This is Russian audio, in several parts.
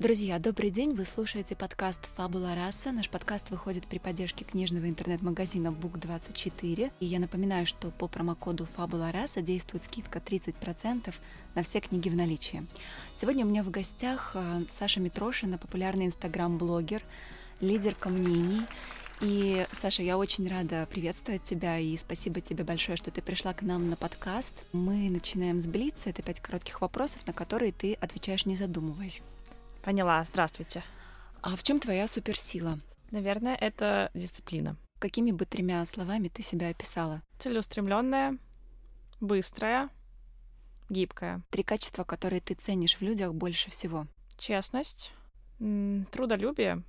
Друзья, добрый день! Вы слушаете подкаст «Фабула раса». Наш подкаст выходит при поддержке книжного интернет-магазина Book24. И я напоминаю, что по промокоду «Фабула раса» действует скидка 30% на все книги в наличии. Сегодня у меня в гостях э, Саша Митрошина, популярный инстаграм-блогер, лидерка мнений. И, Саша, я очень рада приветствовать тебя и спасибо тебе большое, что ты пришла к нам на подкаст. Мы начинаем с Блица. Это пять коротких вопросов, на которые ты отвечаешь не задумываясь. Поняла, здравствуйте. А в чем твоя суперсила? Наверное, это дисциплина. Какими бы тремя словами ты себя описала? Целеустремленная, быстрая, гибкая. Три качества, которые ты ценишь в людях больше всего. Честность, трудолюбие,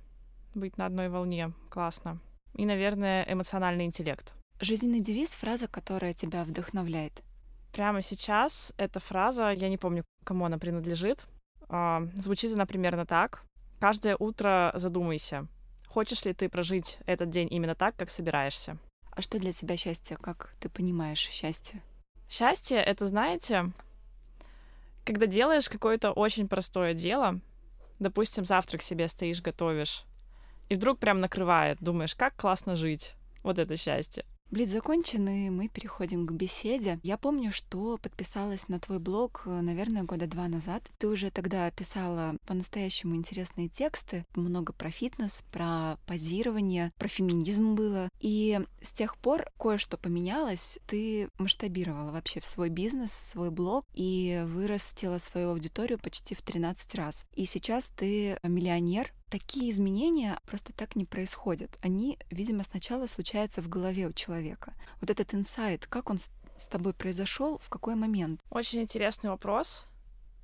быть на одной волне, классно. И, наверное, эмоциональный интеллект. Жизненный девиз — фраза, которая тебя вдохновляет. Прямо сейчас эта фраза, я не помню, кому она принадлежит, звучит она примерно так. Каждое утро задумайся, хочешь ли ты прожить этот день именно так, как собираешься. А что для тебя счастье? Как ты понимаешь счастье? Счастье — это, знаете, когда делаешь какое-то очень простое дело, допустим, завтрак себе стоишь, готовишь, и вдруг прям накрывает, думаешь, как классно жить. Вот это счастье. Блиц закончен, и мы переходим к беседе. Я помню, что подписалась на твой блог, э, наверное, года два назад. Ты уже тогда писала по-настоящему интересные тексты, много про фитнес, про позирование, про феминизм было. И с тех пор кое-что поменялось. Ты масштабировала вообще свой бизнес, свой блог и вырастила свою аудиторию почти в 13 раз. И сейчас ты миллионер, такие изменения просто так не происходят. Они, видимо, сначала случаются в голове у человека. Вот этот инсайт, как он с тобой произошел, в какой момент? Очень интересный вопрос.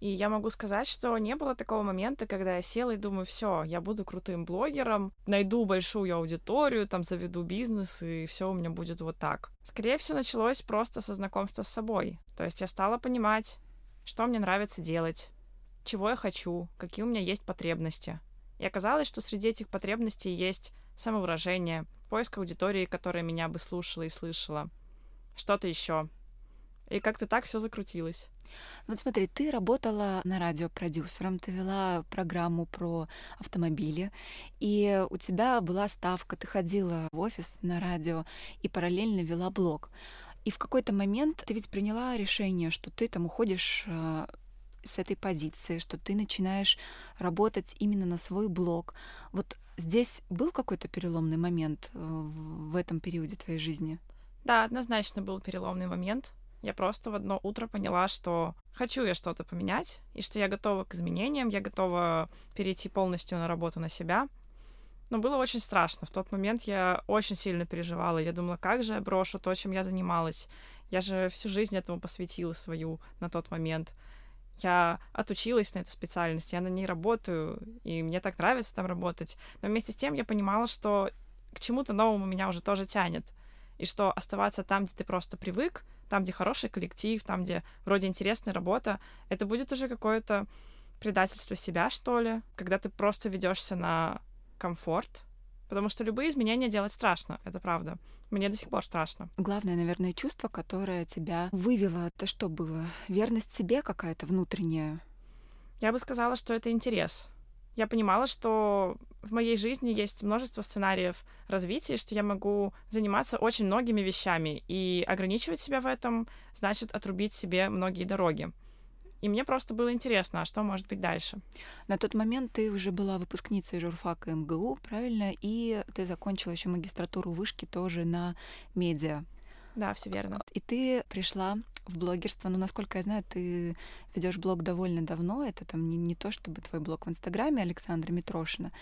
И я могу сказать, что не было такого момента, когда я села и думаю, все, я буду крутым блогером, найду большую аудиторию, там заведу бизнес, и все у меня будет вот так. Скорее всего, началось просто со знакомства с собой. То есть я стала понимать, что мне нравится делать, чего я хочу, какие у меня есть потребности. И оказалось, что среди этих потребностей есть самовыражение, поиск аудитории, которая меня бы слушала и слышала, что-то еще. И как-то так все закрутилось. Вот смотри, ты работала на радио продюсером, ты вела программу про автомобили, и у тебя была ставка, ты ходила в офис на радио и параллельно вела блог. И в какой-то момент ты ведь приняла решение, что ты там уходишь а, с этой позиции, что ты начинаешь работать именно на свой блог. Вот здесь был какой-то переломный момент э, в этом периоде твоей жизни? Да, однозначно был переломный момент. Я просто в одно утро поняла, что хочу я что-то поменять, и что я готова к изменениям, я готова перейти полностью на работу на себя. Но было очень страшно. В тот момент я очень сильно переживала. Я думала, как же я брошу то, чем я занималась. Я же всю жизнь этому посвятила свою на тот момент я отучилась на эту специальность, я на ней работаю, и мне так нравится там работать. Но вместе с тем я понимала, что к чему-то новому меня уже тоже тянет. И что оставаться там, где ты просто привык, там, где хороший коллектив, там, где вроде интересная работа, это будет уже какое-то предательство себя, что ли, когда ты просто ведешься на комфорт, Потому что любые изменения делать страшно, это правда. Мне до сих пор страшно. Главное, наверное, чувство, которое тебя вывело, это что было? Верность себе какая-то внутренняя? Я бы сказала, что это интерес. Я понимала, что в моей жизни есть множество сценариев развития, что я могу заниматься очень многими вещами, и ограничивать себя в этом значит отрубить себе многие дороги. И мне просто было интересно, а что может быть дальше. На тот момент ты уже была выпускницей журфака МГУ, правильно? И ты закончила еще магистратуру вышки тоже на медиа. Да, все верно. И ты пришла в блогерство. Ну, насколько я знаю, ты ведешь блог довольно давно. Это там не, не то, чтобы твой блог в Инстаграме Александра Митрошина.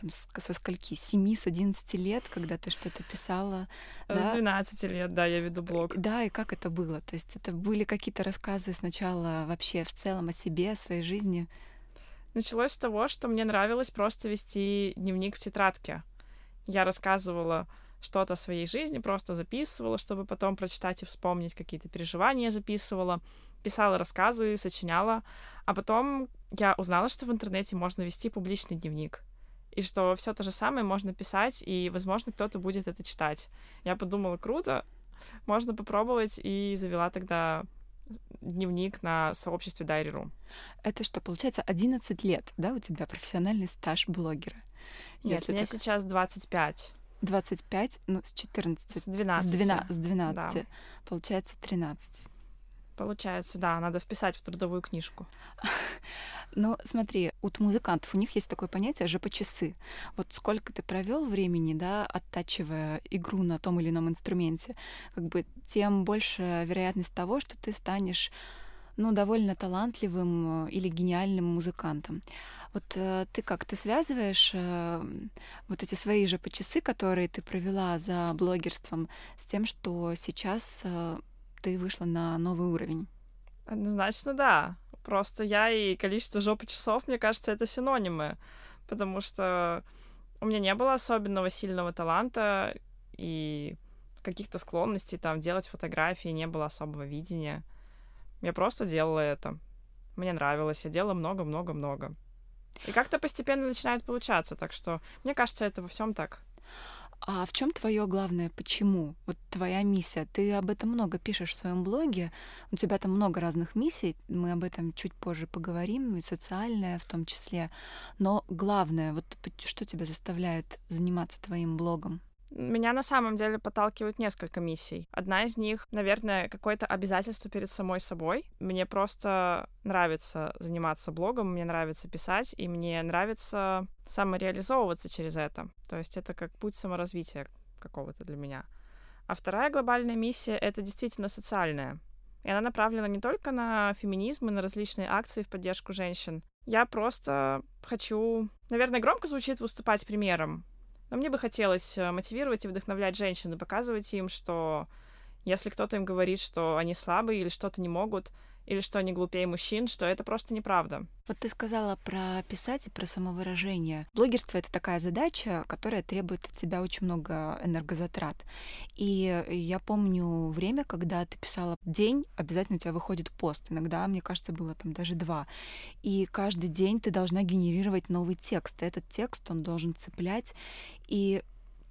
Там с, со скольки? С 7, с 11 лет, когда ты что-то писала. С да? 12 лет, да, я веду блог. Да, и как это было? То есть это были какие-то рассказы сначала вообще в целом о себе, о своей жизни? Началось с того, что мне нравилось просто вести дневник в тетрадке. Я рассказывала что-то о своей жизни, просто записывала, чтобы потом прочитать и вспомнить, какие-то переживания записывала, писала рассказы, сочиняла. А потом я узнала, что в интернете можно вести публичный дневник и что все то же самое можно писать, и, возможно, кто-то будет это читать. Я подумала, круто, можно попробовать, и завела тогда дневник на сообществе Diary.ru. Это что, получается, 11 лет, да, у тебя профессиональный стаж блогера? Нет, Если мне так... сейчас 25. 25, ну, с 14. С 12. С 12, с 12 да. получается 13. Получается, да, надо вписать в трудовую книжку. Ну, смотри, у музыкантов у них есть такое понятие ЖП-часы. Вот сколько ты провел времени, да, оттачивая игру на том или ином инструменте, как бы тем больше вероятность того, что ты станешь ну, довольно талантливым э, или гениальным музыкантом. Вот э, ты как, ты связываешь э, вот эти свои же по часы, которые ты провела за блогерством, с тем, что сейчас ты вышла на новый уровень? Однозначно, да. Просто я и количество жопы часов, мне кажется, это синонимы. Потому что у меня не было особенного сильного таланта и каких-то склонностей там делать фотографии, не было особого видения. Я просто делала это. Мне нравилось, я делала много-много-много. И как-то постепенно начинает получаться, так что мне кажется, это во всем так. А в чем твое главное почему? Вот твоя миссия. Ты об этом много пишешь в своем блоге. У тебя там много разных миссий. Мы об этом чуть позже поговорим, и социальная в том числе. Но главное, вот что тебя заставляет заниматься твоим блогом? Меня на самом деле подталкивают несколько миссий. Одна из них, наверное, какое-то обязательство перед самой собой. Мне просто нравится заниматься блогом, мне нравится писать, и мне нравится самореализовываться через это. То есть это как путь саморазвития какого-то для меня. А вторая глобальная миссия — это действительно социальная. И она направлена не только на феминизм и на различные акции в поддержку женщин. Я просто хочу, наверное, громко звучит выступать примером. Но мне бы хотелось э, мотивировать и вдохновлять женщин и показывать им, что если кто-то им говорит, что они слабые или что-то не могут, или что они глупее мужчин, что это просто неправда. Вот ты сказала про писать и про самовыражение. Блогерство — это такая задача, которая требует от тебя очень много энергозатрат. И я помню время, когда ты писала день, обязательно у тебя выходит пост. Иногда, мне кажется, было там даже два. И каждый день ты должна генерировать новый текст. Этот текст, он должен цеплять. И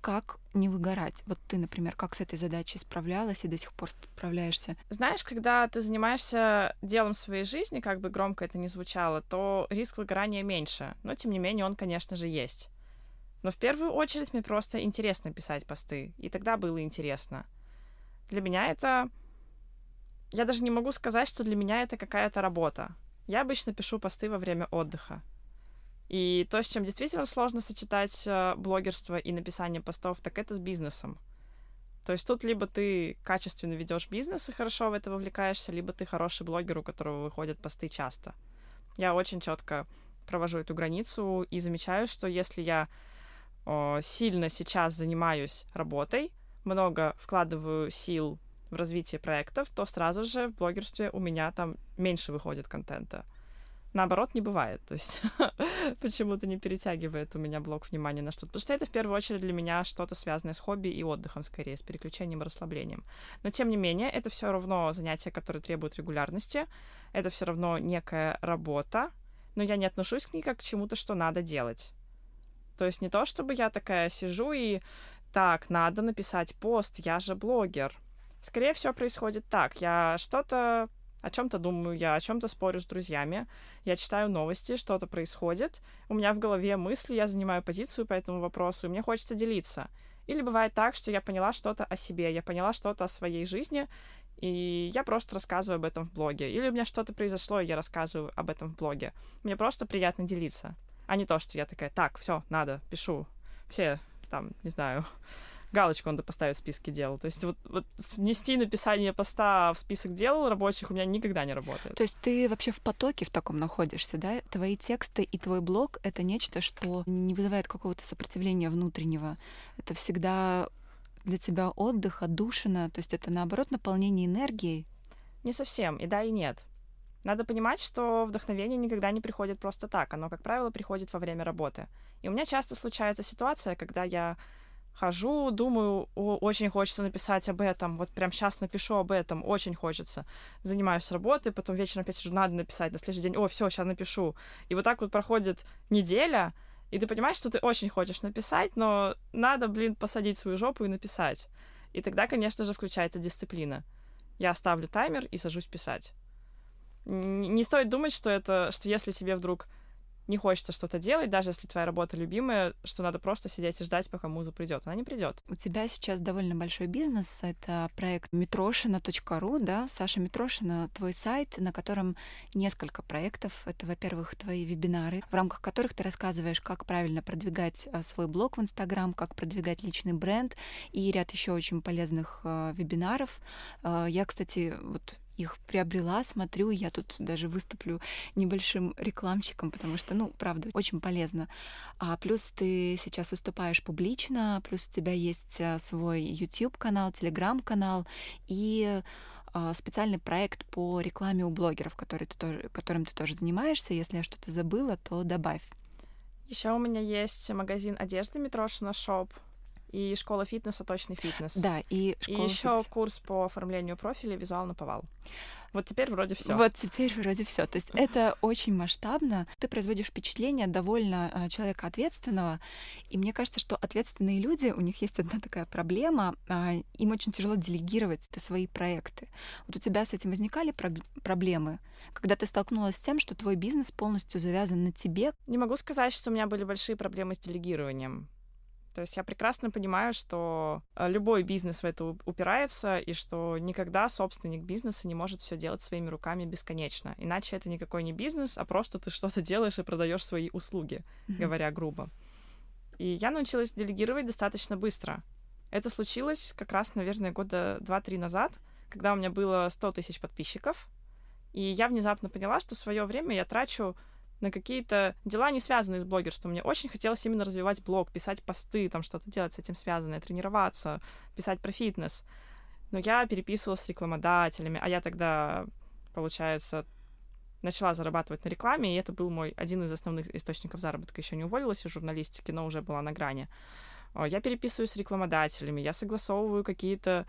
как не выгорать? Вот ты, например, как с этой задачей справлялась и до сих пор справляешься? Знаешь, когда ты занимаешься делом своей жизни, как бы громко это ни звучало, то риск выгорания меньше. Но, тем не менее, он, конечно же, есть. Но в первую очередь мне просто интересно писать посты. И тогда было интересно. Для меня это... Я даже не могу сказать, что для меня это какая-то работа. Я обычно пишу посты во время отдыха. И то, с чем действительно сложно сочетать э, блогерство и написание постов, так это с бизнесом. То есть тут либо ты качественно ведешь бизнес и хорошо в это вовлекаешься, либо ты хороший блогер, у которого выходят посты часто. Я очень четко провожу эту границу и замечаю, что если я о, сильно сейчас занимаюсь работой, много вкладываю сил в развитие проектов, то сразу же в блогерстве у меня там меньше выходит контента наоборот не бывает. То есть почему-то не перетягивает у меня блок внимания на что-то. Потому что это в первую очередь для меня что-то связанное с хобби и отдыхом, скорее, с переключением и расслаблением. Но тем не менее, это все равно занятия, которые требуют регулярности. Это все равно некая работа, но я не отношусь к ней как к чему-то, что надо делать. То есть не то, чтобы я такая сижу и так, надо написать пост, я же блогер. Скорее всего, происходит так. Я что-то о чем-то думаю, я о чем-то спорю с друзьями, я читаю новости, что-то происходит, у меня в голове мысли, я занимаю позицию по этому вопросу, и мне хочется делиться. Или бывает так, что я поняла что-то о себе, я поняла что-то о своей жизни, и я просто рассказываю об этом в блоге. Или у меня что-то произошло, и я рассказываю об этом в блоге. Мне просто приятно делиться. А не то, что я такая, так, все, надо, пишу. Все там, не знаю, галочку надо поставить в списке дел. То есть вот, вот внести написание поста в список дел рабочих у меня никогда не работает. То есть ты вообще в потоке в таком находишься, да? Твои тексты и твой блог — это нечто, что не вызывает какого-то сопротивления внутреннего. Это всегда для тебя отдых, отдушина, то есть это, наоборот, наполнение энергией? Не совсем, и да, и нет. Надо понимать, что вдохновение никогда не приходит просто так. Оно, как правило, приходит во время работы. И у меня часто случается ситуация, когда я хожу, думаю, очень хочется написать об этом, вот прям сейчас напишу об этом, очень хочется. Занимаюсь работой, потом вечером опять сижу, надо написать, на следующий день, о, все, сейчас напишу. И вот так вот проходит неделя, и ты понимаешь, что ты очень хочешь написать, но надо, блин, посадить свою жопу и написать. И тогда, конечно же, включается дисциплина. Я ставлю таймер и сажусь писать. Не стоит думать, что это, что если тебе вдруг не хочется что-то делать, даже если твоя работа любимая, что надо просто сидеть и ждать, пока муза придет. Она не придет. У тебя сейчас довольно большой бизнес. Это проект метрошина.ру, да? Саша Митрошина, твой сайт, на котором несколько проектов. Это, во-первых, твои вебинары, в рамках которых ты рассказываешь, как правильно продвигать а, свой блог в Инстаграм, как продвигать личный бренд и ряд еще очень полезных э, вебинаров. Э, я, кстати, вот их приобрела, смотрю, я тут даже выступлю небольшим рекламщиком, потому что, ну, правда, очень полезно. А плюс ты сейчас выступаешь публично, плюс у тебя есть э, свой YouTube-канал, Telegram-канал и а, специальный проект по рекламе у блогеров, который ты тоже, которым ты тоже занимаешься. Если я что-то забыла, то добавь. Еще у меня есть магазин одежды Митрошина Shop и школа фитнеса точный фитнес. Да, и школа И еще курс по оформлению профиля визуал наповал. Вот теперь вроде все. Вот теперь вроде все. То есть это очень масштабно. Ты производишь впечатление довольно а, человека ответственного. И мне кажется, что ответственные люди, у них есть одна такая проблема. А, им очень тяжело делегировать свои проекты. Вот у тебя с этим возникали проблемы, когда ты столкнулась с тем, что твой бизнес полностью завязан на тебе? Не могу сказать, что у меня были большие проблемы с делегированием. То есть я прекрасно понимаю, что э, любой бизнес в это упирается, и что никогда собственник бизнеса не может все делать своими руками бесконечно. Иначе это никакой не бизнес, а просто ты что-то делаешь и продаешь свои услуги, mm-hmm. говоря грубо. И я научилась делегировать достаточно быстро. Это случилось как раз, наверное, года 2-3 назад, когда у меня было 100 тысяч подписчиков, и я внезапно поняла, что свое время я трачу на какие-то дела, не связанные с блогерством. Мне очень хотелось именно развивать блог, писать посты, там что-то делать с этим связанное, тренироваться, писать про фитнес. Но я переписывалась с рекламодателями, а я тогда, получается, начала зарабатывать на рекламе, и это был мой один из основных источников заработка. Еще не уволилась из журналистики, но уже была на грани. Я переписываюсь с рекламодателями, я согласовываю какие-то,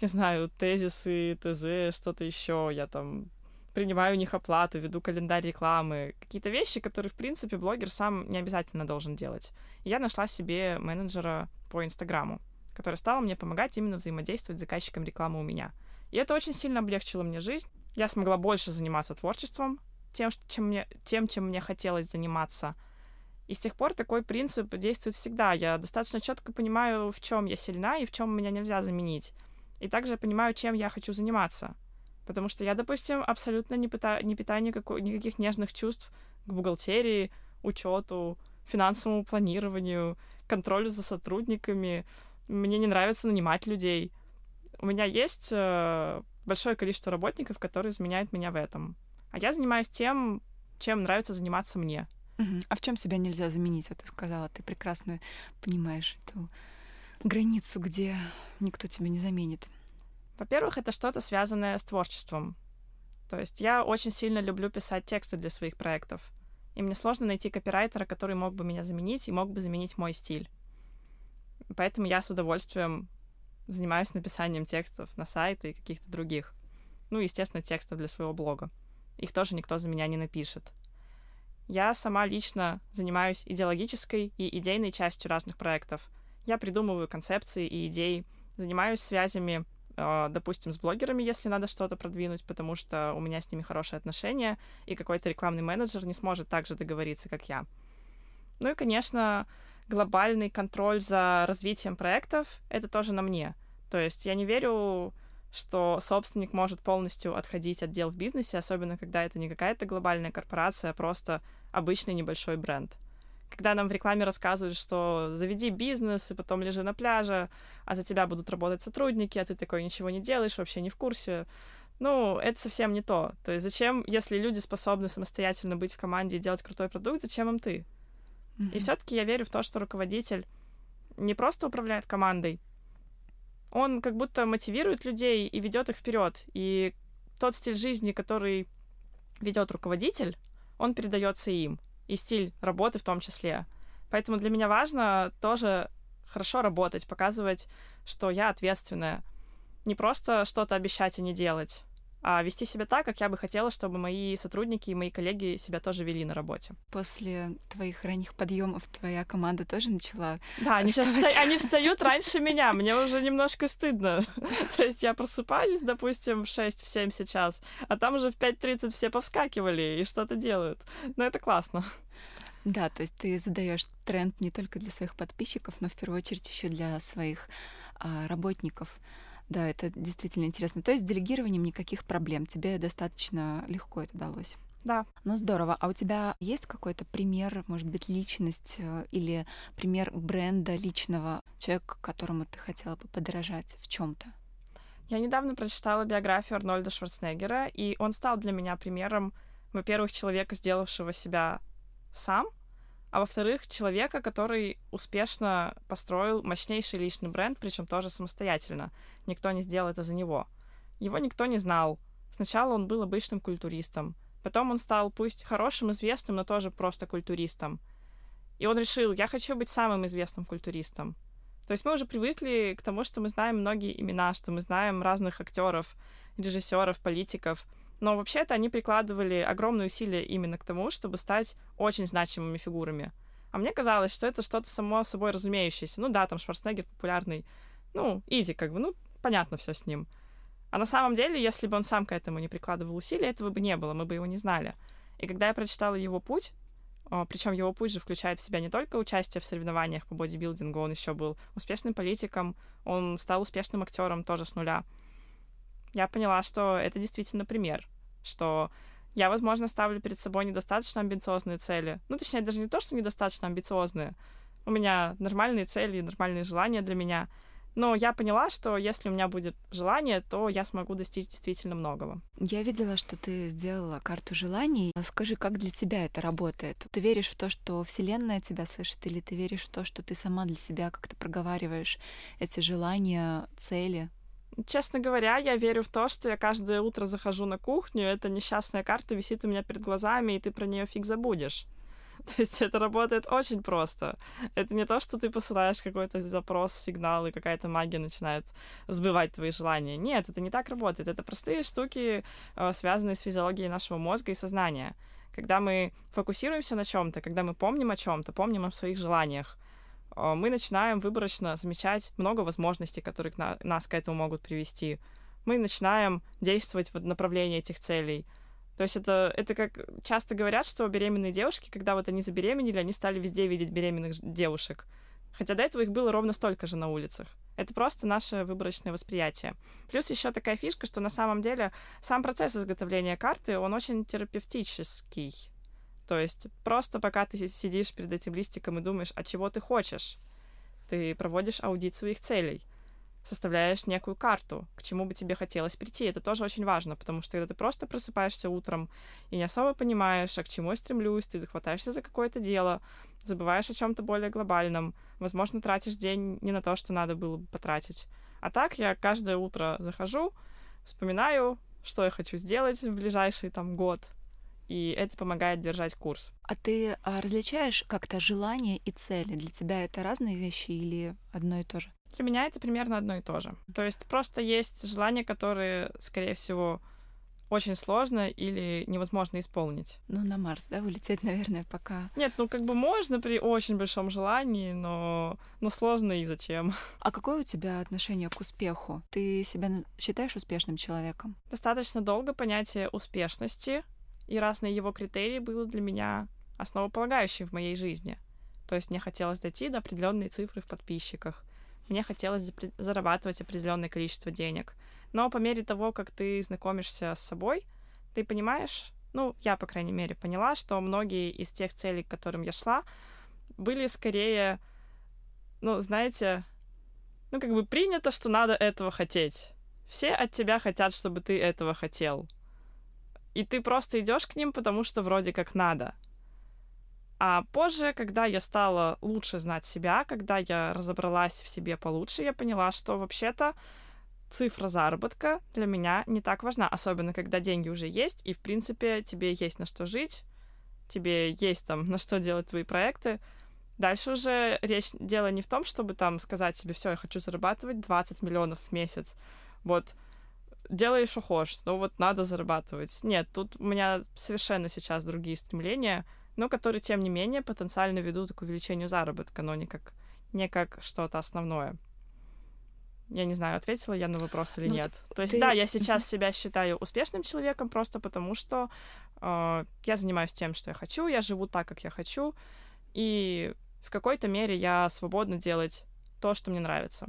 не знаю, тезисы, ТЗ, что-то еще. Я там принимаю у них оплату, веду календарь рекламы, какие-то вещи, которые, в принципе, блогер сам не обязательно должен делать. Я нашла себе менеджера по Инстаграму, который стал мне помогать именно взаимодействовать с заказчиком рекламы у меня. И это очень сильно облегчило мне жизнь. Я смогла больше заниматься творчеством, тем, чем мне, тем, чем мне хотелось заниматься. И с тех пор такой принцип действует всегда. Я достаточно четко понимаю, в чем я сильна и в чем меня нельзя заменить. И также понимаю, чем я хочу заниматься. Потому что я, допустим, абсолютно не, питаю, не питаю никакой, никаких нежных чувств к бухгалтерии, учету, финансовому планированию, контролю за сотрудниками. Мне не нравится нанимать людей. У меня есть э, большое количество работников, которые заменяют меня в этом. А я занимаюсь тем, чем нравится заниматься мне. Угу. А в чем себя нельзя заменить? Вот ты сказала, ты прекрасно понимаешь эту границу, где никто тебя не заменит. Во-первых, это что-то связанное с творчеством. То есть я очень сильно люблю писать тексты для своих проектов. И мне сложно найти копирайтера, который мог бы меня заменить и мог бы заменить мой стиль. Поэтому я с удовольствием занимаюсь написанием текстов на сайты и каких-то других. Ну, естественно, текстов для своего блога. Их тоже никто за меня не напишет. Я сама лично занимаюсь идеологической и идейной частью разных проектов. Я придумываю концепции и идеи, занимаюсь связями допустим, с блогерами, если надо что-то продвинуть, потому что у меня с ними хорошие отношения, и какой-то рекламный менеджер не сможет так же договориться, как я. Ну и, конечно, глобальный контроль за развитием проектов — это тоже на мне. То есть я не верю, что собственник может полностью отходить от дел в бизнесе, особенно когда это не какая-то глобальная корпорация, а просто обычный небольшой бренд когда нам в рекламе рассказывают, что заведи бизнес и потом лежи на пляже, а за тебя будут работать сотрудники, а ты такой ничего не делаешь, вообще не в курсе. Ну, это совсем не то. То есть зачем, если люди способны самостоятельно быть в команде и делать крутой продукт, зачем им ты? Mm-hmm. И все-таки я верю в то, что руководитель не просто управляет командой, он как будто мотивирует людей и ведет их вперед. И тот стиль жизни, который ведет руководитель, он передается им, и стиль работы в том числе. Поэтому для меня важно тоже хорошо работать, показывать, что я ответственная. Не просто что-то обещать и не делать, а вести себя так, как я бы хотела, чтобы мои сотрудники и мои коллеги себя тоже вели на работе. После твоих ранних подъемов твоя команда тоже начала. Да, они сейчас вста... они встают раньше меня, мне уже немножко стыдно. То есть я просыпаюсь, допустим, в 6 в 7 сейчас, а там уже в 5.30 все повскакивали и что-то делают. Но это классно. Да, то есть ты задаешь тренд не только для своих подписчиков, но в первую очередь еще для своих а, работников. Да, это действительно интересно. То есть с делегированием никаких проблем. Тебе достаточно легко это далось. Да. Ну здорово. А у тебя есть какой-то пример, может быть, личность э, или пример бренда личного человека, которому ты хотела бы подражать в чем-то? Я недавно прочитала биографию Арнольда Шварценеггера, и он стал для меня примером, во-первых, человека, сделавшего себя сам, а во-вторых, человека, который успешно построил мощнейший личный бренд, причем тоже самостоятельно. Никто не сделал это за него. Его никто не знал. Сначала он был обычным культуристом, потом он стал пусть хорошим, известным, но тоже просто культуристом. И он решил, я хочу быть самым известным культуристом. То есть мы уже привыкли к тому, что мы знаем многие имена, что мы знаем разных актеров, режиссеров, политиков — но вообще-то они прикладывали огромные усилия именно к тому, чтобы стать очень значимыми фигурами. А мне казалось, что это что-то само собой разумеющееся. Ну да, там Шварценеггер популярный. Ну, изи, как бы, ну, понятно все с ним. А на самом деле, если бы он сам к этому не прикладывал усилия, этого бы не было, мы бы его не знали. И когда я прочитала его путь, причем его путь же включает в себя не только участие в соревнованиях по бодибилдингу, он еще был успешным политиком, он стал успешным актером тоже с нуля. Я поняла, что это действительно пример что я, возможно, ставлю перед собой недостаточно амбициозные цели. Ну, точнее, даже не то, что недостаточно амбициозные. У меня нормальные цели, нормальные желания для меня. Но я поняла, что если у меня будет желание, то я смогу достичь действительно многого. Я видела, что ты сделала карту желаний. Скажи, как для тебя это работает? Ты веришь в то, что Вселенная тебя слышит, или ты веришь в то, что ты сама для себя как-то проговариваешь эти желания, цели? Честно говоря, я верю в то, что я каждое утро захожу на кухню, эта несчастная карта висит у меня перед глазами, и ты про нее фиг забудешь. То есть это работает очень просто. Это не то, что ты посылаешь какой-то запрос, сигнал, и какая-то магия начинает сбывать твои желания. Нет, это не так работает. Это простые штуки, э, связанные с физиологией нашего мозга и сознания. Когда мы фокусируемся на чем-то, когда мы помним о чем-то, помним о своих желаниях, мы начинаем выборочно замечать много возможностей, которые к нас к этому могут привести. Мы начинаем действовать в направлении этих целей. То есть это, это как часто говорят, что беременные девушки, когда вот они забеременели, они стали везде видеть беременных девушек. Хотя до этого их было ровно столько же на улицах. Это просто наше выборочное восприятие. Плюс еще такая фишка, что на самом деле сам процесс изготовления карты, он очень терапевтический. То есть просто пока ты сидишь перед этим листиком и думаешь, а чего ты хочешь, ты проводишь аудит своих целей, составляешь некую карту, к чему бы тебе хотелось прийти. Это тоже очень важно, потому что когда ты просто просыпаешься утром и не особо понимаешь, а к чему я стремлюсь, ты хватаешься за какое-то дело, забываешь о чем-то более глобальном, возможно, тратишь день не на то, что надо было бы потратить. А так я каждое утро захожу, вспоминаю, что я хочу сделать в ближайший там год, и это помогает держать курс. А ты а, различаешь как-то желания и цели? Для тебя это разные вещи или одно и то же? Для меня это примерно одно и то же. То есть просто есть желания, которые, скорее всего, очень сложно или невозможно исполнить. Ну, на Марс, да, улететь, наверное, пока. Нет, ну как бы можно при очень большом желании, но, но сложно и зачем. А какое у тебя отношение к успеху? Ты себя считаешь успешным человеком? Достаточно долго понятие успешности и разные его критерии было для меня основополагающим в моей жизни. То есть мне хотелось дойти до определенной цифры в подписчиках, мне хотелось зарабатывать определенное количество денег. Но по мере того, как ты знакомишься с собой, ты понимаешь, ну, я, по крайней мере, поняла, что многие из тех целей, к которым я шла, были скорее, ну, знаете, ну, как бы принято, что надо этого хотеть. Все от тебя хотят, чтобы ты этого хотел и ты просто идешь к ним, потому что вроде как надо. А позже, когда я стала лучше знать себя, когда я разобралась в себе получше, я поняла, что вообще-то цифра заработка для меня не так важна, особенно когда деньги уже есть, и, в принципе, тебе есть на что жить, тебе есть там на что делать твои проекты. Дальше уже речь дело не в том, чтобы там сказать себе, все, я хочу зарабатывать 20 миллионов в месяц. Вот делай, что хочешь, но вот надо зарабатывать. Нет, тут у меня совершенно сейчас другие стремления, но которые, тем не менее, потенциально ведут к увеличению заработка, но не как, не как что-то основное. Я не знаю, ответила я на вопрос или ну, нет. То есть, ты... да, я сейчас себя считаю успешным человеком просто потому, что э, я занимаюсь тем, что я хочу, я живу так, как я хочу, и в какой-то мере я свободна делать то, что мне нравится.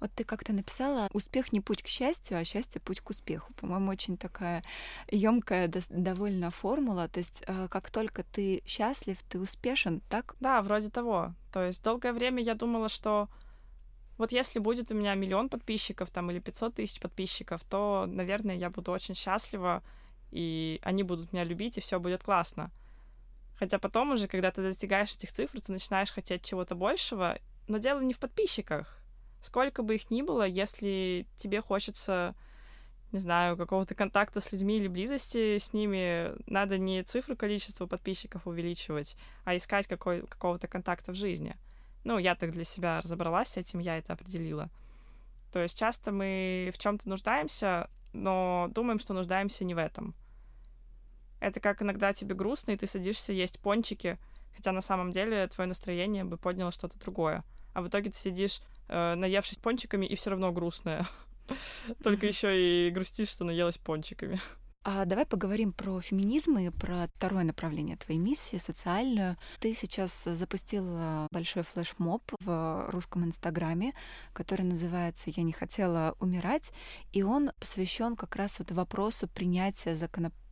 Вот ты как-то написала, успех не путь к счастью, а счастье путь к успеху. По-моему, очень такая емкая довольно формула. То есть, э, как только ты счастлив, ты успешен, так? Да, вроде того. То есть долгое время я думала, что вот если будет у меня миллион подписчиков там или 500 тысяч подписчиков, то, наверное, я буду очень счастлива, и они будут меня любить, и все будет классно. Хотя потом уже, когда ты достигаешь этих цифр, ты начинаешь хотеть чего-то большего, но дело не в подписчиках. Сколько бы их ни было, если тебе хочется, не знаю, какого-то контакта с людьми или близости с ними, надо не цифру количества подписчиков увеличивать, а искать какой, какого-то контакта в жизни. Ну, я так для себя разобралась с этим, я это определила. То есть часто мы в чем-то нуждаемся, но думаем, что нуждаемся не в этом. Это как иногда тебе грустно, и ты садишься есть пончики, хотя на самом деле твое настроение бы подняло что-то другое. А в итоге ты сидишь, э, наевшись пончиками, и все равно грустная. Только еще и грустишь, что наелась пончиками. А давай поговорим про феминизм и про второе направление твоей миссии, социальную. Ты сейчас запустила большой флешмоб в русском инстаграме, который называется «Я не хотела умирать», и он посвящен как раз вот вопросу принятия законопроекта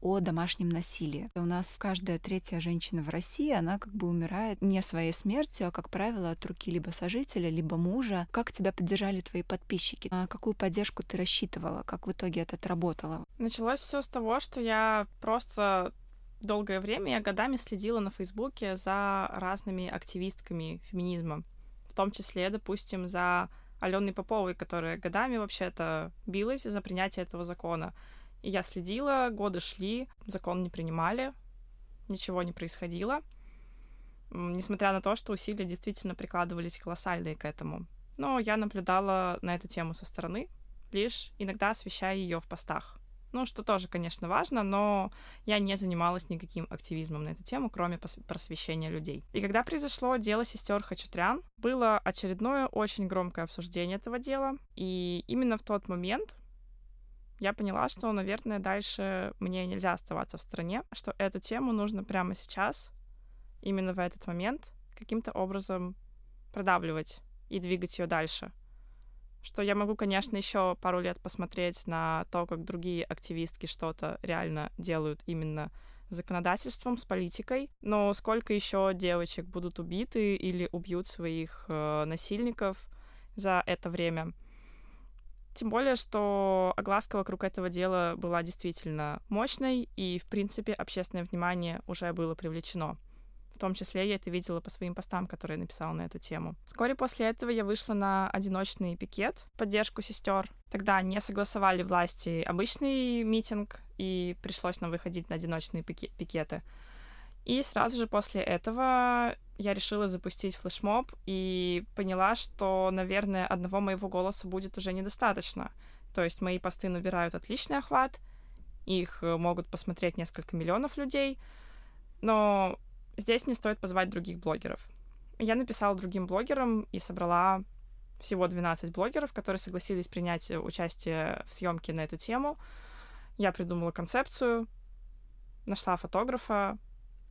о домашнем насилии. У нас каждая третья женщина в России, она как бы умирает не своей смертью, а, как правило, от руки либо сожителя, либо мужа. Как тебя поддержали твои подписчики? На какую поддержку ты рассчитывала? Как в итоге это отработало? Началось все с того, что я просто долгое время, я годами следила на Фейсбуке за разными активистками феминизма, в том числе, допустим, за Аленой Поповой, которая годами вообще-то билась за принятие этого закона. Я следила, годы шли, закон не принимали, ничего не происходило, несмотря на то, что усилия действительно прикладывались колоссальные к этому. Но я наблюдала на эту тему со стороны, лишь иногда освещая ее в постах. Ну, что тоже, конечно, важно, но я не занималась никаким активизмом на эту тему, кроме просвещения людей. И когда произошло дело сестер Хачатрян, было очередное очень громкое обсуждение этого дела. И именно в тот момент я поняла, что, наверное, дальше мне нельзя оставаться в стране, что эту тему нужно прямо сейчас, именно в этот момент, каким-то образом продавливать и двигать ее дальше. Что я могу, конечно, еще пару лет посмотреть на то, как другие активистки что-то реально делают именно с законодательством, с политикой, но сколько еще девочек будут убиты или убьют своих э, насильников за это время — тем более, что огласка вокруг этого дела была действительно мощной, и, в принципе, общественное внимание уже было привлечено. В том числе я это видела по своим постам, которые я написала на эту тему. Вскоре после этого я вышла на одиночный пикет в поддержку сестер. Тогда не согласовали власти обычный митинг, и пришлось нам выходить на одиночные пикеты. И сразу же после этого я решила запустить флешмоб и поняла, что, наверное, одного моего голоса будет уже недостаточно. То есть мои посты набирают отличный охват, их э, могут посмотреть несколько миллионов людей, но здесь мне стоит позвать других блогеров. Я написала другим блогерам и собрала всего 12 блогеров, которые согласились принять участие в съемке на эту тему. Я придумала концепцию, нашла фотографа,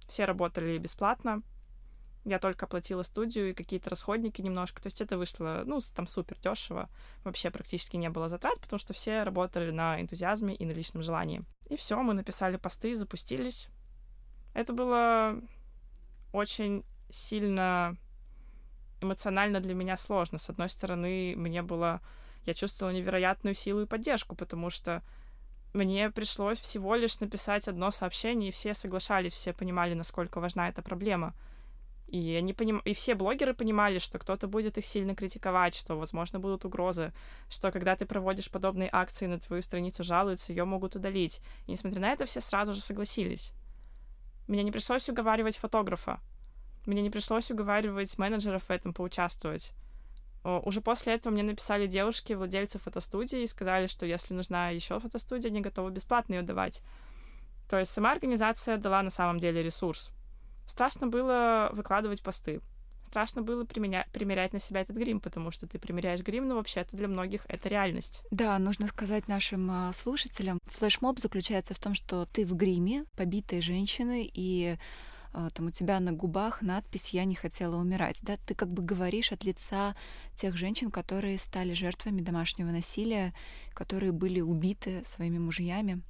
все работали бесплатно. Я только оплатила студию и какие-то расходники немножко. То есть это вышло, ну, там супер дешево. Вообще практически не было затрат, потому что все работали на энтузиазме и на личном желании. И все, мы написали посты, запустились. Это было очень сильно эмоционально для меня сложно. С одной стороны, мне было... Я чувствовала невероятную силу и поддержку, потому что мне пришлось всего лишь написать одно сообщение, и все соглашались, все понимали, насколько важна эта проблема. И, они поним... и все блогеры понимали, что кто-то будет их сильно критиковать, что, возможно, будут угрозы, что когда ты проводишь подобные акции, на твою страницу жалуются, ее могут удалить. И, несмотря на это, все сразу же согласились. Мне не пришлось уговаривать фотографа. Мне не пришлось уговаривать менеджеров в этом поучаствовать. Уже после этого мне написали девушки, владельцы фотостудии, и сказали, что если нужна еще фотостудия, они готовы бесплатно ее давать. То есть сама организация дала на самом деле ресурс. Страшно было выкладывать посты. Страшно было применя... примерять на себя этот грим, потому что ты примеряешь грим, но вообще-то для многих это реальность. Да, нужно сказать нашим а, слушателям, флешмоб заключается в том, что ты в гриме побитой женщины, и там у тебя на губах надпись «Я не хотела умирать». Да? Ты как бы говоришь от лица тех женщин, которые стали жертвами домашнего насилия, которые были убиты своими мужьями.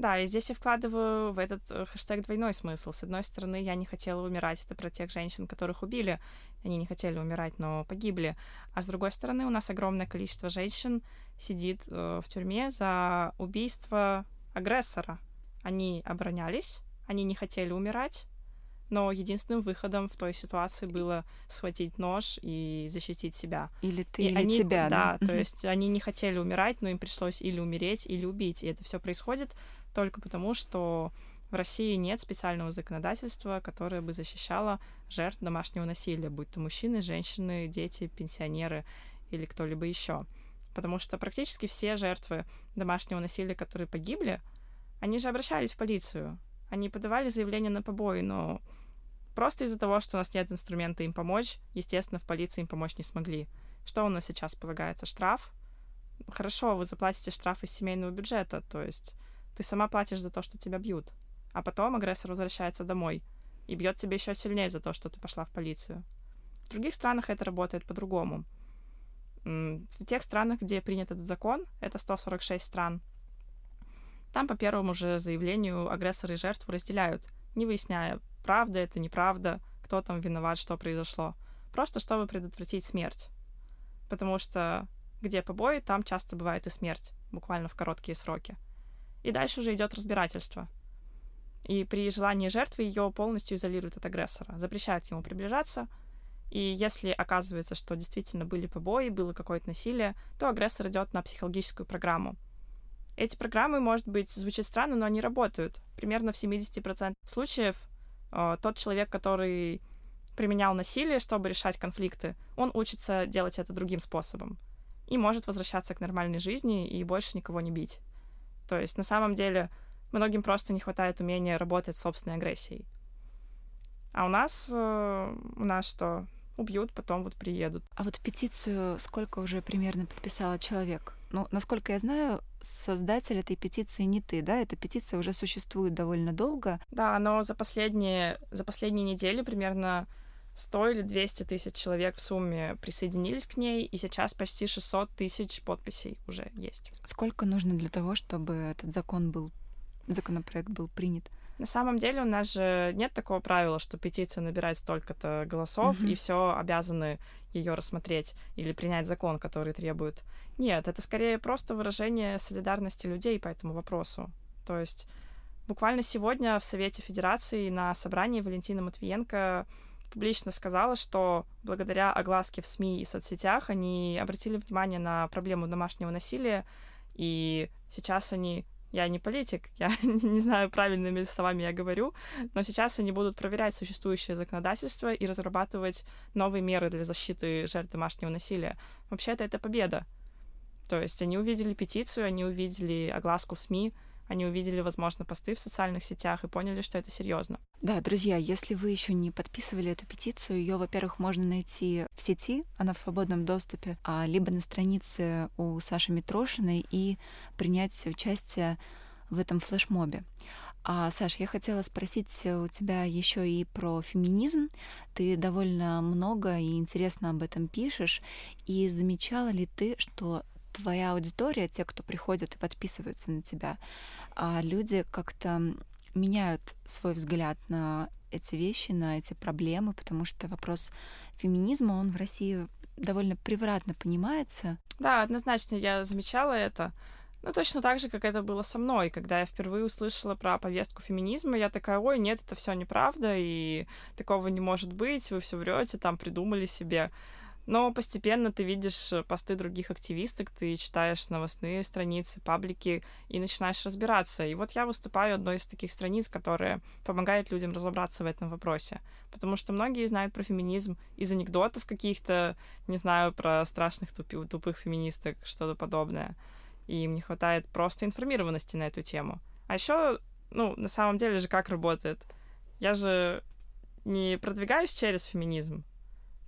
Да, и здесь я вкладываю в этот э, хэштег двойной смысл. С одной стороны, я не хотела умирать, это про тех женщин, которых убили. Они не хотели умирать, но погибли. А с другой стороны, у нас огромное количество женщин сидит э, в тюрьме за убийство агрессора. Они оборонялись, они не хотели умирать, но единственным выходом в той ситуации было схватить нож и защитить себя. Или ты, и или они, тебя, да? Да, то есть они не хотели умирать, но им пришлось или умереть, или убить. И это все происходит только потому, что в России нет специального законодательства, которое бы защищало жертв домашнего насилия, будь то мужчины, женщины, дети, пенсионеры или кто-либо еще. Потому что практически все жертвы домашнего насилия, которые погибли, они же обращались в полицию. Они подавали заявление на побои, но просто из-за того, что у нас нет инструмента им помочь, естественно, в полиции им помочь не смогли. Что у нас сейчас полагается? Штраф? Хорошо, вы заплатите штраф из семейного бюджета, то есть ты сама платишь за то, что тебя бьют. А потом агрессор возвращается домой и бьет тебя еще сильнее за то, что ты пошла в полицию. В других странах это работает по-другому. В тех странах, где принят этот закон, это 146 стран, там по первому же заявлению агрессоры и жертву разделяют, не выясняя, правда это, неправда, кто там виноват, что произошло. Просто чтобы предотвратить смерть. Потому что где побои, там часто бывает и смерть, буквально в короткие сроки. И дальше уже идет разбирательство. И при желании жертвы ее полностью изолируют от агрессора, запрещают ему приближаться. И если оказывается, что действительно были побои, было какое-то насилие, то агрессор идет на психологическую программу. Эти программы, может быть, звучит странно, но они работают. Примерно в 70% случаев э, тот человек, который применял насилие, чтобы решать конфликты, он учится делать это другим способом и может возвращаться к нормальной жизни и больше никого не бить. То есть на самом деле многим просто не хватает умения работать с собственной агрессией. А у нас, э, у нас что? Убьют, потом вот приедут. А вот петицию сколько уже примерно подписала человек? Ну, насколько я знаю, создатель этой петиции не ты, да? Эта петиция уже существует довольно долго. Да, но за последние, за последние недели примерно 100 или 200 тысяч человек в сумме присоединились к ней, и сейчас почти 600 тысяч подписей уже есть. Сколько нужно для того, чтобы этот закон был, законопроект был принят? На самом деле у нас же нет такого правила, что петиция набирает столько-то голосов, mm-hmm. и все обязаны ее рассмотреть или принять закон, который требует. Нет, это скорее просто выражение солидарности людей по этому вопросу. То есть буквально сегодня в Совете Федерации на собрании Валентина Матвиенко публично сказала, что благодаря огласке в СМИ и соцсетях они обратили внимание на проблему домашнего насилия, и сейчас они я не политик, я не знаю, правильными словами я говорю, но сейчас они будут проверять существующее законодательство и разрабатывать новые меры для защиты жертв домашнего насилия. Вообще-то это победа. То есть они увидели петицию, они увидели огласку в СМИ, они увидели, возможно, посты в социальных сетях и поняли, что это серьезно. Да, друзья, если вы еще не подписывали эту петицию, ее, во-первых, можно найти в сети, она в свободном доступе, а либо на странице у Саши Митрошиной и принять участие в этом флешмобе. А, Саш, я хотела спросить у тебя еще и про феминизм. Ты довольно много и интересно об этом пишешь. И замечала ли ты, что твоя аудитория, те, кто приходят и подписываются на тебя, люди как-то меняют свой взгляд на эти вещи, на эти проблемы, потому что вопрос феминизма, он в России довольно превратно понимается. Да, однозначно я замечала это. Ну, точно так же, как это было со мной. Когда я впервые услышала про повестку феминизма, я такая, ой, нет, это все неправда, и такого не может быть, вы все врете, там придумали себе. Но постепенно ты видишь посты других активисток, ты читаешь новостные страницы, паблики и начинаешь разбираться. И вот я выступаю одной из таких страниц, которая помогает людям разобраться в этом вопросе. Потому что многие знают про феминизм из анекдотов каких-то, не знаю, про страшных тупи- тупых феминисток, что-то подобное и им не хватает просто информированности на эту тему. А еще, ну, на самом деле же как работает? Я же не продвигаюсь через феминизм.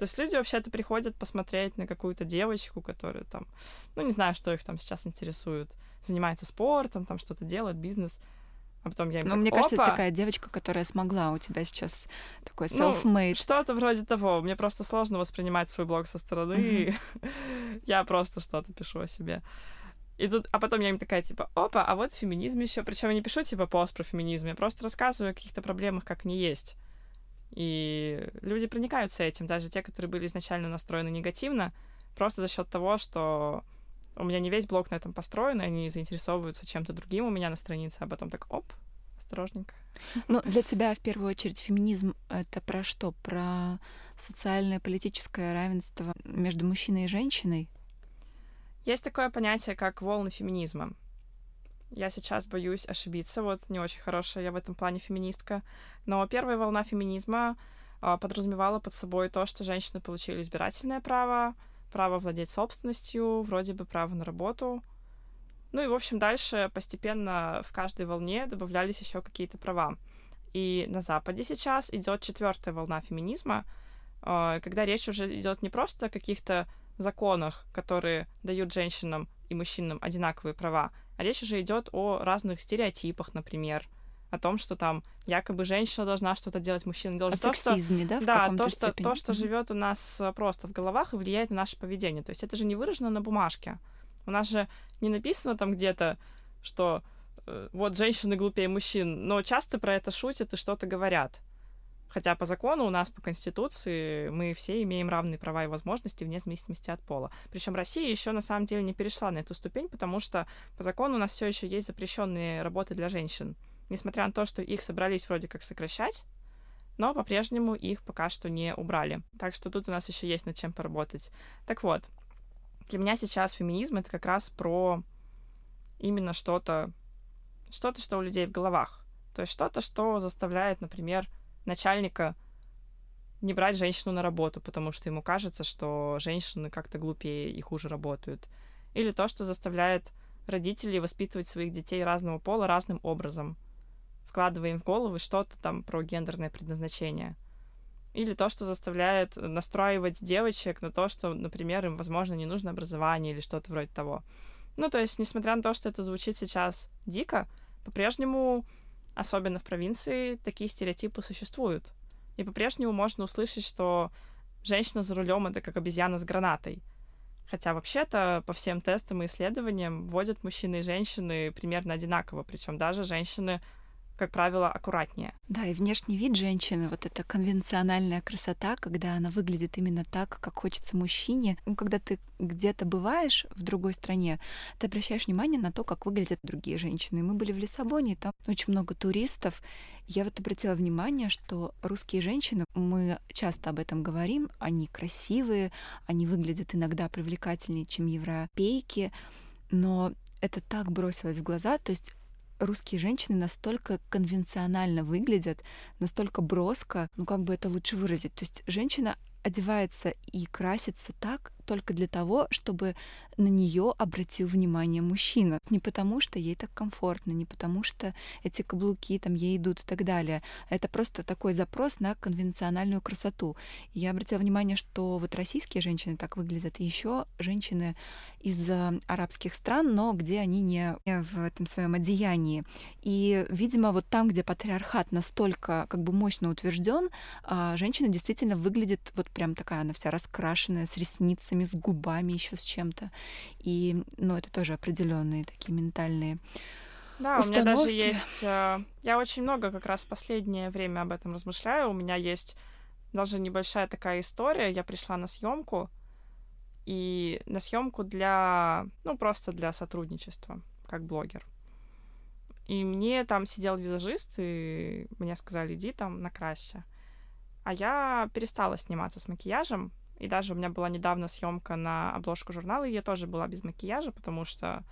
То есть люди вообще-то приходят посмотреть на какую-то девочку, которая там, ну, не знаю, что их там сейчас интересует, занимается спортом, там что-то делает, бизнес, а потом я им Ну, так, мне кажется, «Опа!» это такая девочка, которая смогла. У тебя сейчас такой self-made. Ну, что-то вроде того. Мне просто сложно воспринимать свой блог со стороны. Я просто что-то пишу о себе. И тут, а потом я им такая, типа, опа, а вот феминизм еще. Причем я не пишу, типа, пост про феминизм, я просто рассказываю о каких-то проблемах, как они есть. И люди проникаются этим, даже те, которые были изначально настроены негативно, просто за счет того, что у меня не весь блог на этом построен, и они заинтересовываются чем-то другим у меня на странице, а потом так, оп, осторожненько. Ну, для тебя в первую очередь феминизм это про что? Про социальное политическое равенство между мужчиной и женщиной? Есть такое понятие, как волны феминизма. Я сейчас боюсь ошибиться, вот не очень хорошая я в этом плане феминистка. Но первая волна феминизма а, подразумевала под собой то, что женщины получили избирательное право, право владеть собственностью, вроде бы право на работу. Ну и, в общем, дальше постепенно в каждой волне добавлялись еще какие-то права. И на Западе сейчас идет четвертая волна феминизма, а, когда речь уже идет не просто о каких-то законах, которые дают женщинам и мужчинам одинаковые права, а речь уже идет о разных стереотипах, например, о том, что там якобы женщина должна что-то делать, мужчина должен... О сексизме, да, в да, каком-то то, что, степени? то, что живет у нас э, просто в головах и влияет на наше поведение. То есть это же не выражено на бумажке. У нас же не написано там где-то, что э, вот женщины глупее мужчин, но часто про это шутят и что-то говорят. Хотя по закону у нас, по Конституции, мы все имеем равные права и возможности вне зависимости от пола. Причем Россия еще на самом деле не перешла на эту ступень, потому что по закону у нас все еще есть запрещенные работы для женщин. Несмотря на то, что их собрались вроде как сокращать, но по-прежнему их пока что не убрали. Так что тут у нас еще есть над чем поработать. Так вот, для меня сейчас феминизм это как раз про именно что-то, что-то, что у людей в головах. То есть что-то, что заставляет, например, начальника не брать женщину на работу, потому что ему кажется, что женщины как-то глупее и хуже работают. Или то, что заставляет родителей воспитывать своих детей разного пола разным образом, вкладывая им в головы что-то там про гендерное предназначение. Или то, что заставляет настраивать девочек на то, что, например, им, возможно, не нужно образование или что-то вроде того. Ну, то есть, несмотря на то, что это звучит сейчас дико, по-прежнему, особенно в провинции, такие стереотипы существуют. И по-прежнему можно услышать, что женщина за рулем это как обезьяна с гранатой. Хотя вообще-то по всем тестам и исследованиям водят мужчины и женщины примерно одинаково, причем даже женщины как правило, аккуратнее. Да, и внешний вид женщины, вот эта конвенциональная красота, когда она выглядит именно так, как хочется мужчине. Ну, когда ты где-то бываешь в другой стране, ты обращаешь внимание на то, как выглядят другие женщины. Мы были в Лиссабоне, там очень много туристов. Я вот обратила внимание, что русские женщины, мы часто об этом говорим, они красивые, они выглядят иногда привлекательнее, чем европейки, но это так бросилось в глаза, то есть русские женщины настолько конвенционально выглядят, настолько броско, ну как бы это лучше выразить. То есть женщина одевается и красится так только для того, чтобы на нее обратил внимание мужчина. Не потому, что ей так комфортно, не потому, что эти каблуки там ей идут и так далее. Это просто такой запрос на конвенциональную красоту. И я обратила внимание, что вот российские женщины так выглядят, и еще женщины из арабских стран, но где они не в этом своем одеянии. И, видимо, вот там, где патриархат настолько как бы мощно утвержден, женщина действительно выглядит вот прям такая, она вся раскрашенная, с ресницами, с губами, еще с чем-то. И, ну, это тоже определенные такие ментальные да, установки. у меня даже есть... Я очень много как раз в последнее время об этом размышляю. У меня есть даже небольшая такая история. Я пришла на съемку, и на съемку для, ну, просто для сотрудничества как блогер. И мне там сидел визажист, и мне сказали, иди там накрасься. А я перестала сниматься с макияжем, и даже у меня была недавно съемка на обложку журнала, и я тоже была без макияжа, потому что,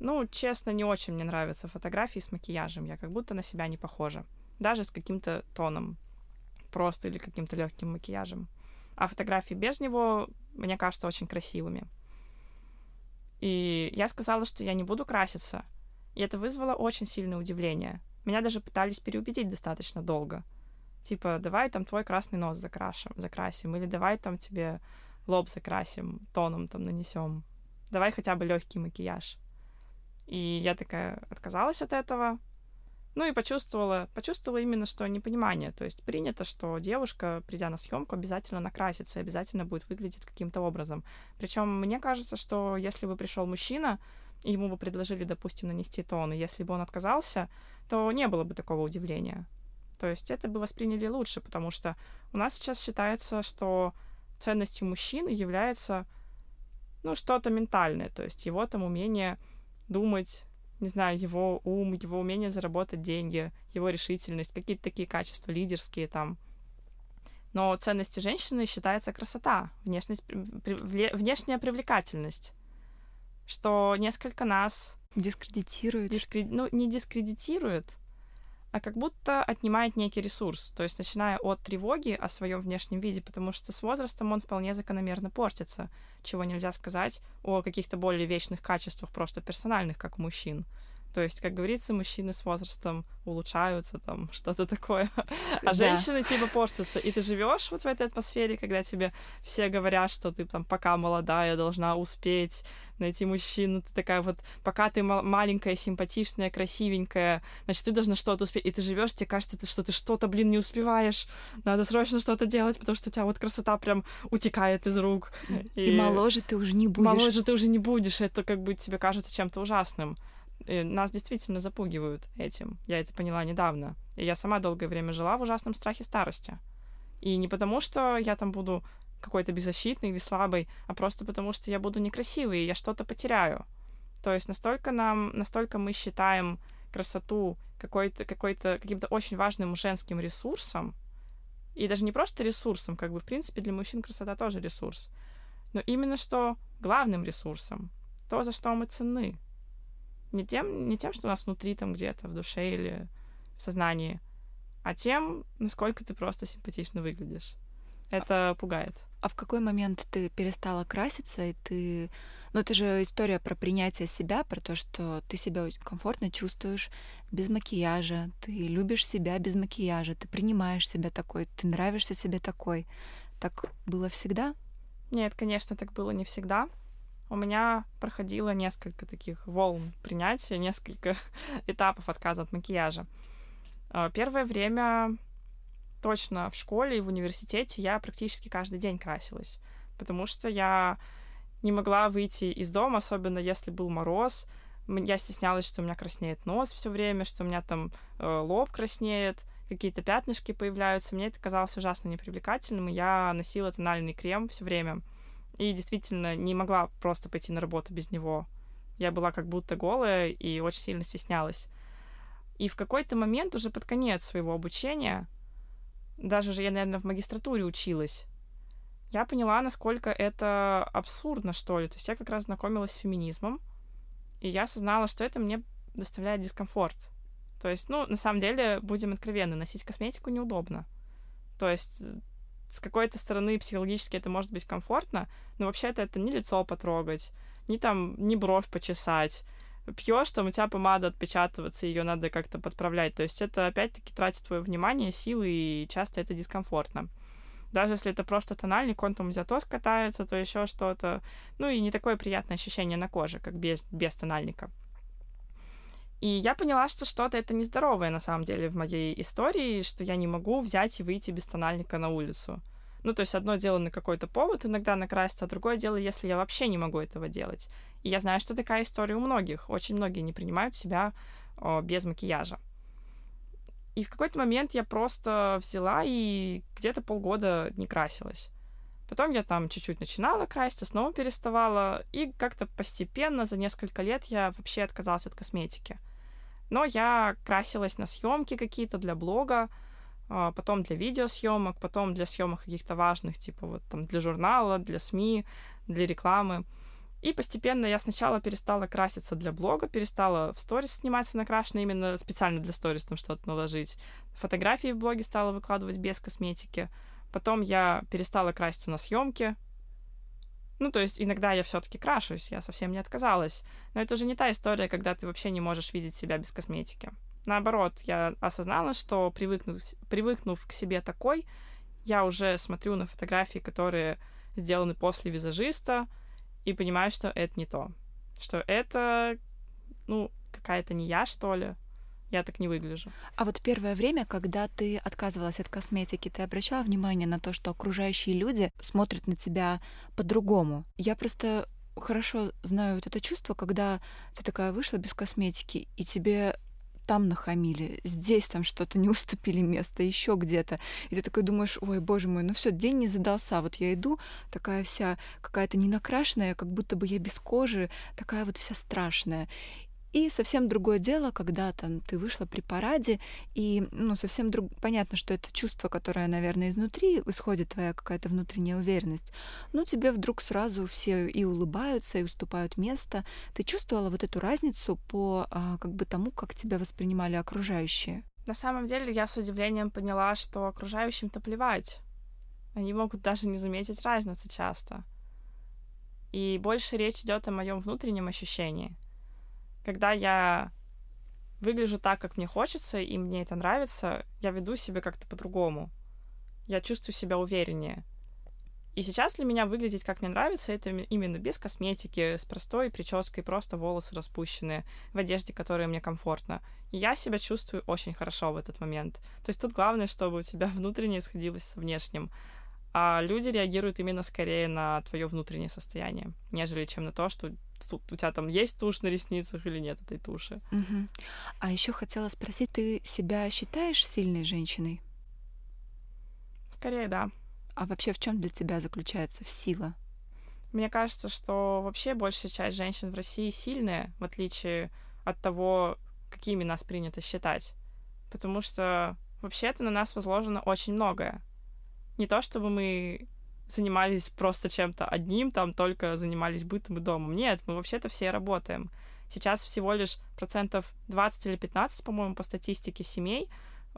ну, честно, не очень мне нравятся фотографии с макияжем. Я как будто на себя не похожа. Даже с каким-то тоном просто или каким-то легким макияжем. А фотографии без него, мне кажется, очень красивыми. И я сказала, что я не буду краситься. И это вызвало очень сильное удивление. Меня даже пытались переубедить достаточно долго. Типа, давай там твой красный нос закрашим, закрасим, или давай там тебе лоб закрасим, тоном там нанесем. Давай хотя бы легкий макияж. И я такая отказалась от этого, ну и почувствовала, почувствовала именно, что непонимание. То есть принято, что девушка, придя на съемку, обязательно накрасится, обязательно будет выглядеть каким-то образом. Причем мне кажется, что если бы пришел мужчина, ему бы предложили, допустим, нанести тон, и если бы он отказался, то не было бы такого удивления. То есть это бы восприняли лучше, потому что у нас сейчас считается, что ценностью мужчины является ну, что-то ментальное, то есть его там умение думать не знаю, его ум, его умение заработать деньги, его решительность, какие-то такие качества лидерские там. Но ценностью женщины считается красота, внешность, внешняя привлекательность, что несколько нас... Дискредитирует. Дискред... Ну, не дискредитирует, а как будто отнимает некий ресурс, то есть начиная от тревоги о своем внешнем виде, потому что с возрастом он вполне закономерно портится, чего нельзя сказать о каких-то более вечных качествах, просто персональных, как у мужчин. То есть, как говорится, мужчины с возрастом улучшаются, там, что-то такое. А женщины типа портятся. И ты живешь вот в этой атмосфере, когда тебе все говорят, что ты там пока молодая, должна успеть найти мужчину. Ты такая вот, пока ты маленькая, симпатичная, красивенькая, значит, ты должна что-то успеть. И ты живешь, тебе кажется, что ты что-то, блин, не успеваешь. Надо срочно что-то делать, потому что у тебя вот красота прям утекает из рук. И, и моложе ты уже не будешь. Моложе ты уже не будешь. Это как бы тебе кажется чем-то ужасным. Нас действительно запугивают этим. Я это поняла недавно. И я сама долгое время жила в ужасном страхе старости. И не потому, что я там буду какой-то беззащитный или слабый, а просто потому, что я буду некрасивой, и я что-то потеряю. То есть настолько нам, настолько мы считаем красоту какой-то, какой-то, каким-то очень важным женским ресурсом, и даже не просто ресурсом, как бы, в принципе, для мужчин красота тоже ресурс, но именно что главным ресурсом, то, за что мы ценны. Не тем, не тем, что у нас внутри там где-то в душе или в сознании, а тем, насколько ты просто симпатично выглядишь. Это пугает. А в какой момент ты перестала краситься, и ты... Ну, это же история про принятие себя, про то, что ты себя комфортно чувствуешь без макияжа, ты любишь себя без макияжа, ты принимаешь себя такой, ты нравишься себе такой. Так было всегда? Нет, конечно, так было не всегда у меня проходило несколько таких волн принятия, несколько этапов отказа от макияжа. А, первое время точно в школе и в университете я практически каждый день красилась, потому что я не могла выйти из дома, особенно если был мороз. Я стеснялась, что у меня краснеет нос все время, что у меня там э, лоб краснеет, какие-то пятнышки появляются. Мне это казалось ужасно непривлекательным, и я носила тональный крем все время и действительно не могла просто пойти на работу без него. Я была как будто голая и очень сильно стеснялась. И в какой-то момент, уже под конец своего обучения, даже же я, наверное, в магистратуре училась, я поняла, насколько это абсурдно, что ли. То есть я как раз знакомилась с феминизмом, и я осознала, что это мне доставляет дискомфорт. То есть, ну, на самом деле, будем откровенны, носить косметику неудобно. То есть с какой-то стороны психологически это может быть комфортно, но вообще-то это не лицо потрогать, не там, не бровь почесать. Пьешь, там у тебя помада отпечатываться, ее надо как-то подправлять. То есть это опять-таки тратит твое внимание, силы, и часто это дискомфортно. Даже если это просто тональник, он там то скатается, то еще что-то. Ну и не такое приятное ощущение на коже, как без, без тональника. И я поняла, что что-то это нездоровое на самом деле в моей истории, что я не могу взять и выйти без тональника на улицу. Ну, то есть одно дело на какой-то повод иногда накраситься, а другое дело, если я вообще не могу этого делать. И я знаю, что такая история у многих. Очень многие не принимают себя о, без макияжа. И в какой-то момент я просто взяла и где-то полгода не красилась. Потом я там чуть-чуть начинала краситься, снова переставала, и как-то постепенно за несколько лет я вообще отказалась от косметики. Но я красилась на съемки какие-то для блога, а, потом для видеосъемок, потом для съемок каких-то важных, типа вот там для журнала, для СМИ, для рекламы. И постепенно я сначала перестала краситься для блога, перестала в сторис сниматься накрашенно, именно специально для сторис там что-то наложить. Фотографии в блоге стала выкладывать без косметики. Потом я перестала краситься на съемке. Ну, то есть иногда я все-таки крашусь, я совсем не отказалась. Но это уже не та история, когда ты вообще не можешь видеть себя без косметики. Наоборот, я осознала, что привыкнув, привыкнув к себе такой, я уже смотрю на фотографии, которые сделаны после визажиста, и понимаю, что это не то. Что это, ну, какая-то не я, что ли. Я так не выгляжу. А вот первое время, когда ты отказывалась от косметики, ты обращала внимание на то, что окружающие люди смотрят на тебя по-другому? Я просто хорошо знаю вот это чувство, когда ты такая вышла без косметики, и тебе там нахамили, здесь там что-то не уступили место, еще где-то. И ты такой думаешь, ой, боже мой, ну все, день не задался. Вот я иду, такая вся какая-то не накрашенная, как будто бы я без кожи, такая вот вся страшная. И совсем другое дело, когда там ты вышла при параде, и ну, совсем друг... понятно, что это чувство, которое, наверное, изнутри исходит твоя какая-то внутренняя уверенность. Но тебе вдруг сразу все и улыбаются, и уступают место. Ты чувствовала вот эту разницу по а, как бы тому, как тебя воспринимали окружающие? На самом деле я с удивлением поняла, что окружающим-то плевать. Они могут даже не заметить разницы часто. И больше речь идет о моем внутреннем ощущении — когда я выгляжу так, как мне хочется, и мне это нравится, я веду себя как-то по-другому. Я чувствую себя увереннее. И сейчас для меня выглядеть как мне нравится, это именно без косметики, с простой прической, просто волосы распущенные, в одежде, которая мне комфортна. И я себя чувствую очень хорошо в этот момент. То есть тут главное, чтобы у тебя внутреннее сходилось с внешним. А люди реагируют именно скорее на твое внутреннее состояние, нежели чем на то, что у тебя там есть тушь на ресницах или нет этой туши. Угу. А еще хотела спросить, ты себя считаешь сильной женщиной? Скорее, да. А вообще в чем для тебя заключается сила? Мне кажется, что вообще большая часть женщин в России сильные, в отличие от того, какими нас принято считать. Потому что вообще-то на нас возложено очень многое. Не то чтобы мы занимались просто чем-то одним, там только занимались бытом и домом. Нет, мы вообще-то все работаем. Сейчас всего лишь процентов 20 или 15, по-моему, по статистике семей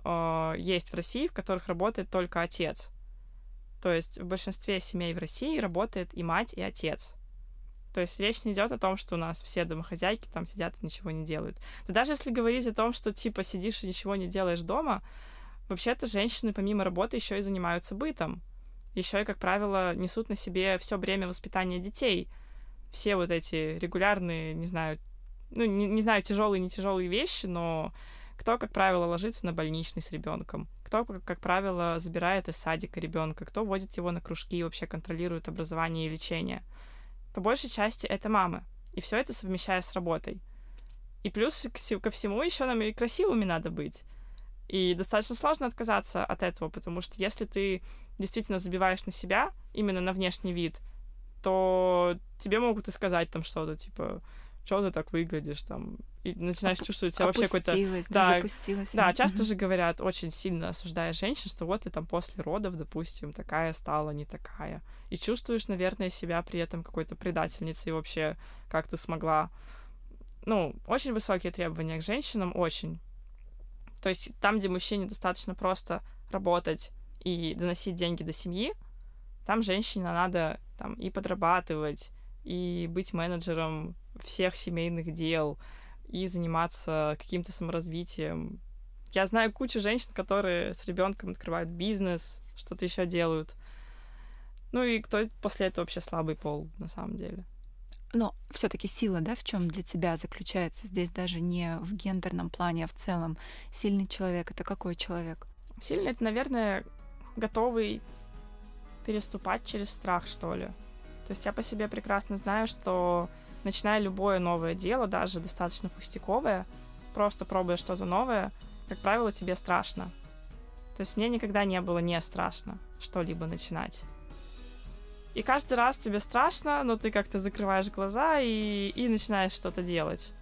э, есть в России, в которых работает только отец. То есть в большинстве семей в России работает и мать, и отец. То есть речь не идет о том, что у нас все домохозяйки там сидят и ничего не делают. Да даже если говорить о том, что типа сидишь и ничего не делаешь дома, вообще-то женщины помимо работы еще и занимаются бытом еще и, как правило, несут на себе все бремя воспитания детей. Все вот эти регулярные, не знаю, ну, не, не знаю, тяжелые, не тяжелые вещи, но кто, как правило, ложится на больничный с ребенком, кто, как правило, забирает из садика ребенка, кто водит его на кружки и вообще контролирует образование и лечение. По большей части это мамы. И все это совмещая с работой. И плюс ко всему еще нам и красивыми надо быть. И достаточно сложно отказаться от этого, потому что если ты действительно забиваешь на себя, именно на внешний вид, то тебе могут и сказать там что-то, типа, что ты так выглядишь, там, и начинаешь Оп- чувствовать себя вообще какой-то... Да, запустилась. Да, часто же говорят, очень сильно осуждая женщин, что вот ты там после родов, допустим, такая стала, не такая. И чувствуешь, наверное, себя при этом какой-то предательницей вообще, как ты смогла. Ну, очень высокие требования к женщинам, очень. То есть там, где мужчине достаточно просто работать и доносить деньги до семьи, там женщине надо там и подрабатывать, и быть менеджером всех семейных дел, и заниматься каким-то саморазвитием. Я знаю кучу женщин, которые с ребенком открывают бизнес, что-то еще делают. Ну и кто после этого вообще слабый пол, на самом деле. Но все-таки сила, да, в чем для тебя заключается здесь даже не в гендерном плане, а в целом. Сильный человек это какой человек? Сильный это, наверное, готовый переступать через страх, что ли. То есть я по себе прекрасно знаю, что начиная любое новое дело, даже достаточно пустяковое, просто пробуя что-то новое, как правило, тебе страшно. То есть мне никогда не было не страшно что-либо начинать. И каждый раз тебе страшно, но ты как-то закрываешь глаза и, и начинаешь что-то делать.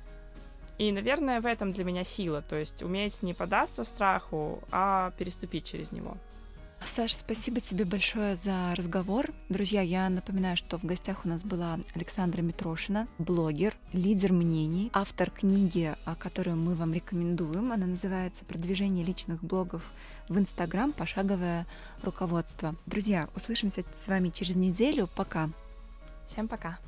И, наверное, в этом для меня сила, то есть уметь не податься страху, а переступить через него. Саша, спасибо тебе большое за разговор. Друзья, я напоминаю, что в гостях у нас была Александра Митрошина, блогер, лидер мнений, автор книги, которую мы вам рекомендуем. Она называется «Продвижение личных блогов в Инстаграм. Пошаговое руководство». Друзья, услышимся с вами через неделю. Пока. Всем пока.